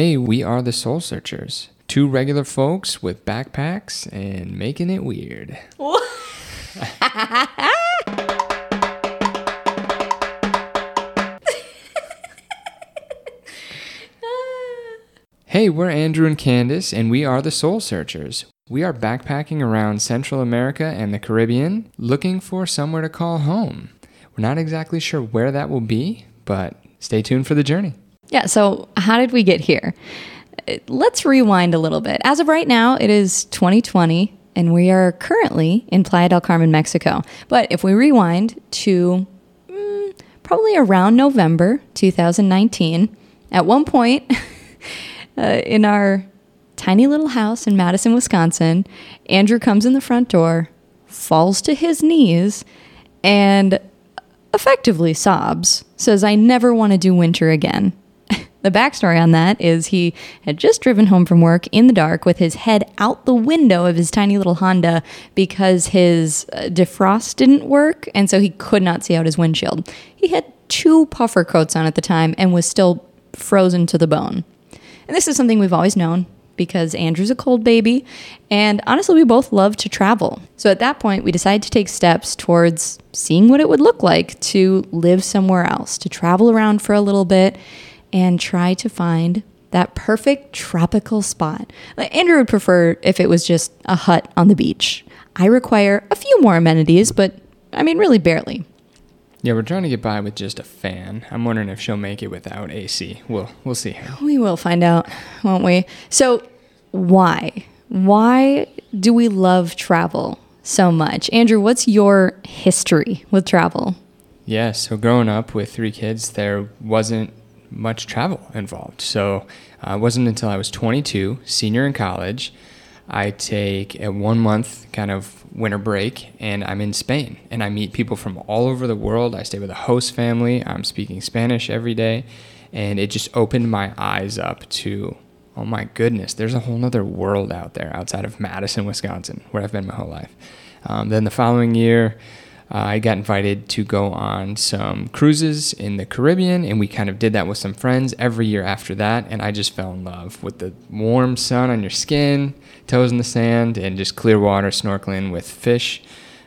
Hey, we are the Sol Searchers. Two regular folks with backpacks and making it weird. Hey, we're Andrew and Candace, and we are the Sol Searchers. We are backpacking around Central America and the Caribbean looking for somewhere to call home. We're not exactly sure where that will be, but stay tuned for the journey. Yeah, so how did we get here? Let's rewind a little bit. As of right now, it is 2020, and we are currently in Playa del Carmen, Mexico. But if we rewind to mm, probably around November 2019, at one point uh, in our tiny little house in Madison, Wisconsin, Andrew comes in the front door, falls to his knees, and effectively sobs, says, I never want to do winter again. The backstory on that is he had just driven home from work in the dark with his head out the window of his tiny little Honda because his uh, defrost didn't work, and so he could not see out his windshield. He had two puffer coats on at the time and was still frozen to the bone. And this is something we've always known because Andrew's a cold baby. And honestly, we both love to travel. So at that point, we decided to take steps towards seeing what it would look like to live somewhere else, to travel around for a little bit and try to find that perfect tropical spot. Andrew would prefer if it was just a hut on the beach. I require a few more amenities, but I mean, really barely. Yeah, we're trying to get by with just a fan. I'm wondering if she'll make it without AC. We'll we'll see. We will find out, won't we? So, why? Why do we love travel so much? Andrew, what's your history with travel? Yeah, so growing up with three kids, there wasn't much travel involved. So uh, it wasn't until I was 22, senior in college, I take a one month kind of winter break and I'm in Spain and I meet people from all over the world. I stay with a host family. I'm speaking Spanish every day. And it just opened my eyes up to, oh my goodness, there's a whole nother world out there outside of Madison, Wisconsin, where I've been my whole life. Um, then the following year, I got invited to go on some cruises in the Caribbean, and we kind of did that with some friends every year after that. And I just fell in love with the warm sun on your skin, toes in the sand, and just clear water snorkeling with fish.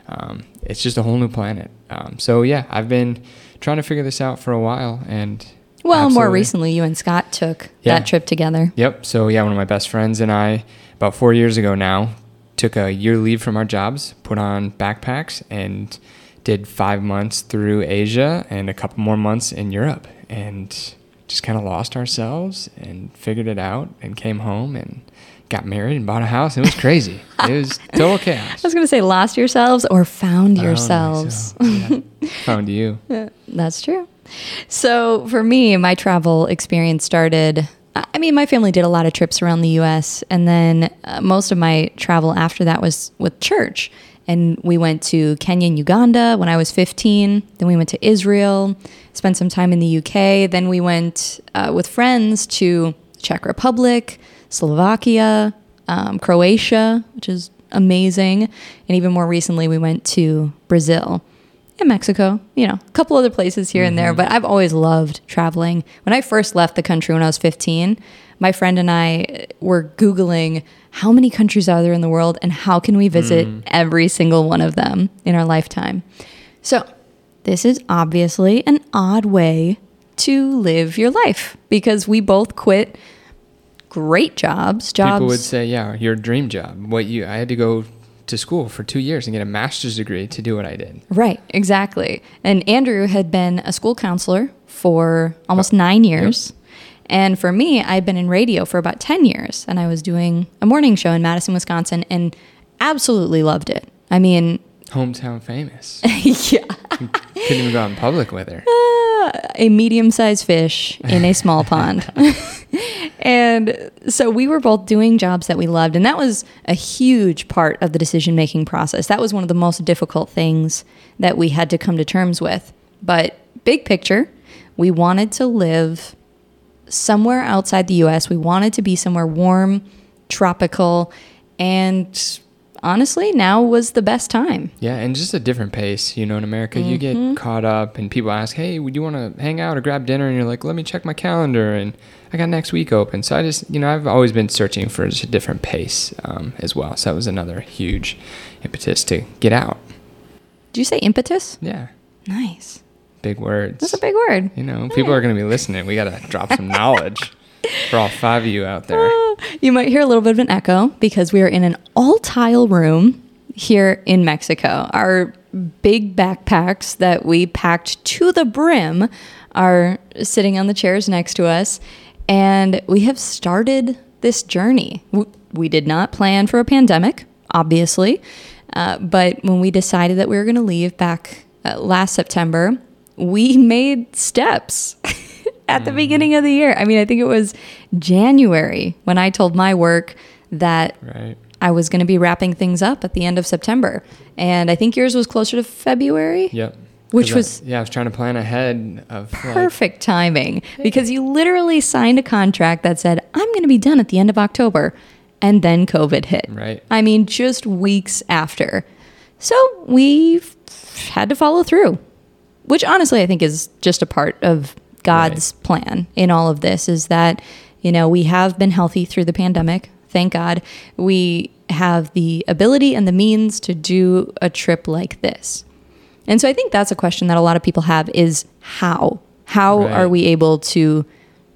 Um, it's just a whole new planet. Um, so yeah, I've been trying to figure this out for a while, and Well, more recently, you and Scott took Yeah. that trip together. Yep. So yeah, one of my best friends and I, about four years ago now, took a year leave from our jobs, put on backpacks, and did five months through Asia and a couple more months in Europe, and just kind of lost ourselves and figured it out, and came home and got married and bought a house. It was crazy. it was total chaos. I was going to say lost yourselves or found yourselves. yeah. Found you. That's true. So for me, my travel experience started. I mean, my family did a lot of trips around the U.S., and then uh, most of my travel after that was with church. And we went to Kenya and Uganda when I was 15. Then we went to Israel, spent some time in the UK. Then we went uh, with friends to Czech Republic, Slovakia, um, Croatia, which is amazing. And even more recently, we went to Brazil and Mexico, you know, a couple other places here and there, mm-hmm. but I've always loved traveling. When I first left the country when I was 15, my friend and I uh, were Googling how many countries are there in the world and how can we visit mm. every single one of them in our lifetime. So, this is obviously an odd way to live your life because we both quit great jobs, jobs People would say, "Yeah, your dream job." What you? I had to go to school for two years and get a master's degree to do what I did. Right, exactly. And Andrew had been a school counselor for almost nine years. And for me, I'd been in radio for about 10 years. And I was doing a morning show in Madison, Wisconsin, and absolutely loved it. I mean, Hometown famous. yeah, Couldn't even go out in public with her. Uh, a medium sized fish in a small pond. and so we were both doing jobs that we loved. And that was a huge part of the decision making process. That was one of the most difficult things that we had to come to terms with. But big picture, we wanted to live somewhere outside the US. We wanted to be somewhere warm, tropical, and honestly, now was the best time. Yeah, and just a different pace. You know, in America, you Mm-hmm. get caught up, and people ask, "Hey, would you want to hang out or grab dinner?" And you're like, "Let me check my calendar," and I got next week open. So I just, you know, I've always been searching for just a different pace um, as well. So that was another huge impetus to get out. Did you say impetus? Yeah, Nice. big words. That's a big word. You know, people are going to be listening. We got to drop some knowledge for all five of you out there. You might hear a little bit of an echo because we are in an all tile room here in Mexico. Our big backpacks that we packed to the brim are sitting on the chairs next to us. And we have started this journey. We did not plan for a pandemic, obviously. Uh, but when we decided that we were going to leave back uh, last September, we made steps at the mm. beginning of the year. I mean, I think it was January when I told my work that Right. I was going to be wrapping things up at the end of September. And I think yours was closer to February. Yep. Which 'Cause I- was- yeah, I was trying to plan ahead of like, Perfect timing because you literally signed a contract that said, I'm going to be done at the end of October. And then COVID hit. Right. I mean, just weeks after. So we had to follow through, which honestly I think is just a part of God's plan in all of this is that, you know, we have been healthy through the pandemic. Thank God. We have the ability and the means to do a trip like this. And so I think that's a question that a lot of people have is how? How Right. are we able to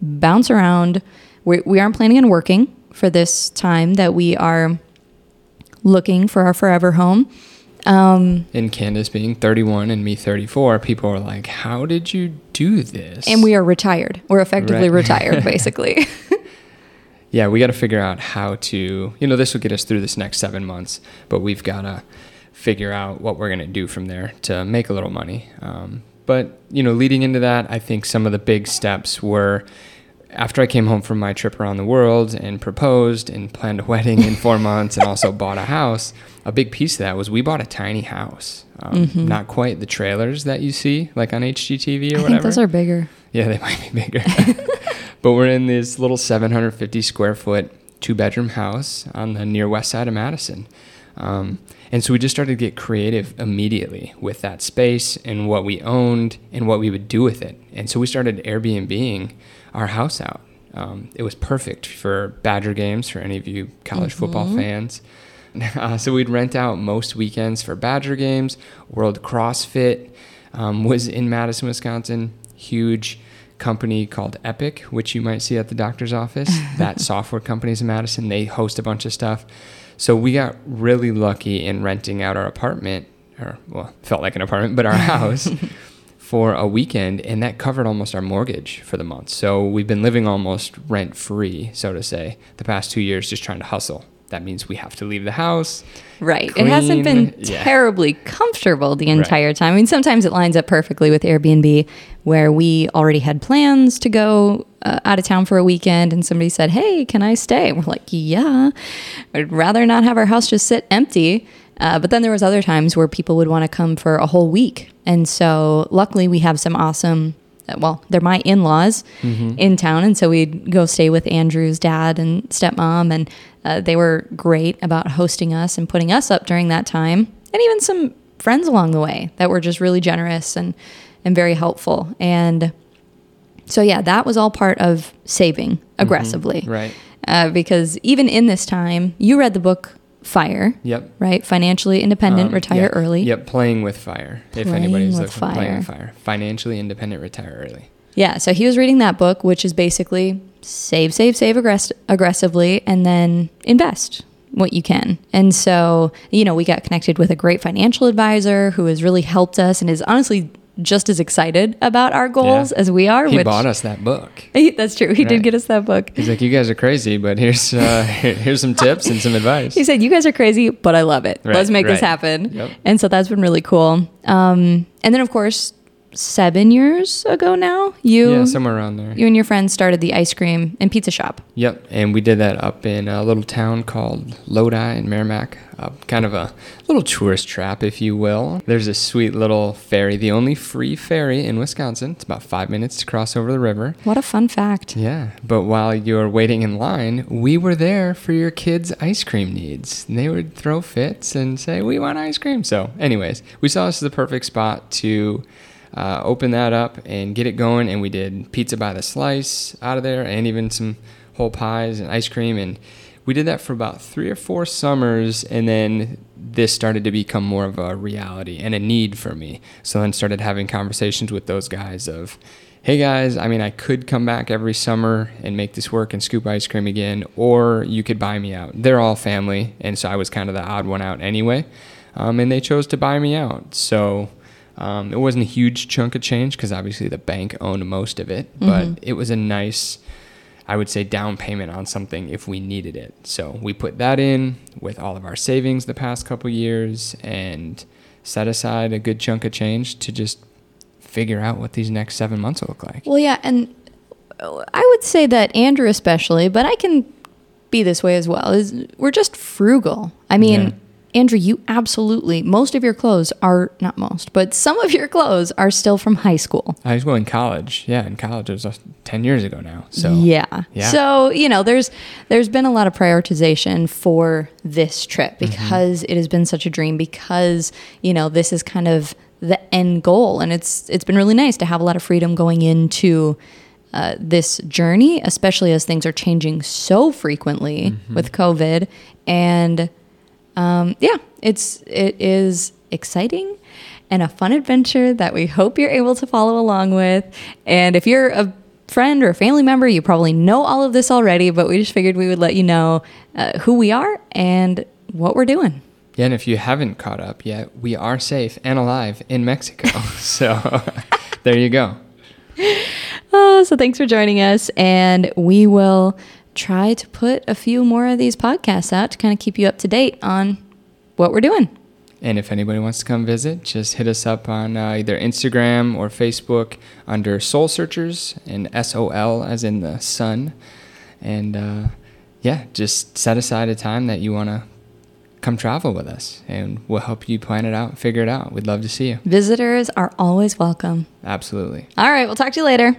bounce around? We, we aren't planning on working for this time that we are looking for our forever home. And Candace being 31 and me 34, people are like, "How did you do this?" And we are retired. We're effectively Right. retired, basically. yeah, we got to figure out how to. You know, this will get us through this next seven months, but we've got to figure out what we're gonna do from there to make a little money. Um, but you know, leading into that, I think some of the big steps were. After I came home from my trip around the world and proposed and planned a wedding in four months and also bought a house, a big piece of that was we bought a tiny house. Um, Not quite the trailers that you see like on HGTV or I whatever. those are bigger. Yeah, they might be bigger. but we're in this little 750 square foot two bedroom house on the near west side of Madison. Um, and so we just started to get creative immediately with that space and what we owned and what we would do with it. And so we started Airbnbing our house out. Um, it was perfect for Badger games for any of you college football fans. Uh, so we'd rent out most weekends for Badger games. World CrossFit um, was in Madison, Wisconsin. Huge company called Epic, which you might see at the doctor's office. that software company's in Madison. They host a bunch of stuff. So we got really lucky in renting out our apartment, or well, felt like an apartment, but our house for a weekend, and that covered almost our mortgage for the month. So we've been living almost rent free, so to say, the past two years, just trying to hustle. That means we have to leave the house. Right. it hasn't been yeah. terribly comfortable the entire time. I mean, sometimes it lines up perfectly with Airbnb, where we already had plans to go uh, out of town for a weekend, and somebody said, Hey, can I stay? And we're like, Yeah. I'd rather not have our house just sit empty. Uh, but then there was other times where people would want to come for a whole week. And so luckily we have some awesome well, they're my in-laws in town, and so we'd go stay with Andrew's dad and stepmom, and uh, they were great about hosting us and putting us up during that time, and even some friends along the way that were just really generous and and very helpful. And so yeah, that was all part of saving aggressively, Right. uh, because even in this time, you read the book Fire, Yep. right? Financially independent, Um, retire early. Yep, playing with fire. if anybody's with looking playing with fire. fire. Financially independent, retire early. Yeah, so he was reading that book, which is basically save, save, save aggress- aggressively and then invest what you can. And so, you know, we got connected with a great financial advisor who has really helped us and is honestly just as excited about our goals Yeah. as we are. He which, bought us that book. That's true. He did get us that book. He's like, you guys are crazy, but here's uh, here's some tips and some advice. He said, "You guys are crazy, but I love it. Right, Let's make this happen." Yep. And so that's been really cool. Um, and then, of course, seven years ago now. You yeah, somewhere around there. you and your friends started the ice cream and pizza shop. Yep, and we did that up in a little town called Lodi in Merrimac. Uh, kind of a little tourist trap, if you will. There's a sweet little ferry, the only free ferry in Wisconsin. It's about five minutes to cross over the river. What a fun fact. Yeah, but while you're waiting in line, we were there for your kids' ice cream needs. They would throw fits and say, We want ice cream. So, anyways, we saw this as the perfect spot to uh, open that up and get it going. And we did pizza by the slice out of there and even some whole pies and ice cream. And we did that for about three or four summers. And then this started to become more of a reality and a need for me. So then started having conversations with those guys of, hey guys, I mean, I could come back every summer and make this work and scoop ice cream again, or you could buy me out. They're all family, and so I was kind of the odd one out anyway. Um, and they chose to buy me out. So um, it wasn't a huge chunk of change because obviously the bank owned most of it, but it was a nice, I would say, down payment on something if we needed it. So we put that in with all of our savings the past couple years and set aside a good chunk of change to just figure out what these next seven months will look like. Well, yeah, and I would say that Andrew especially, but I can be this way as well. Is we're just frugal. I mean, Yeah. Andrew, you absolutely most of your clothes are not most, but some of your clothes are still from high school. I was going college. Yeah, in college it was uh, ten years ago now. So yeah. Yeah. So, you know, there's there's been a lot of prioritization for this trip Mm-hmm. because it has been such a dream because, you know, this is kind of the end goal and it's it's been really nice to have a lot of freedom going into uh, this journey, especially as things are changing so frequently Mm-hmm. with COVID. And um, yeah, it's it is exciting and a fun adventure that we hope you're able to follow along with. And if you're a friend or a family member, you probably know all of this already, but we just figured we would let you know uh, who we are and what we're doing. Yeah, and if you haven't caught up yet, we are safe and alive in Mexico. so there you go. Oh, so thanks for joining us, and we will try to put a few more of these podcasts out to kind of keep you up to date on what we're doing. And if anybody wants to come visit, just hit us up on uh, either Instagram or Facebook under Sol Searchers and S O L as in the sun. And uh, yeah, just set aside a time that you want to come travel with us, and we'll help you plan it out figure it out. We'd love to see you. Visitors are always welcome. Absolutely. All right, we'll talk to you later.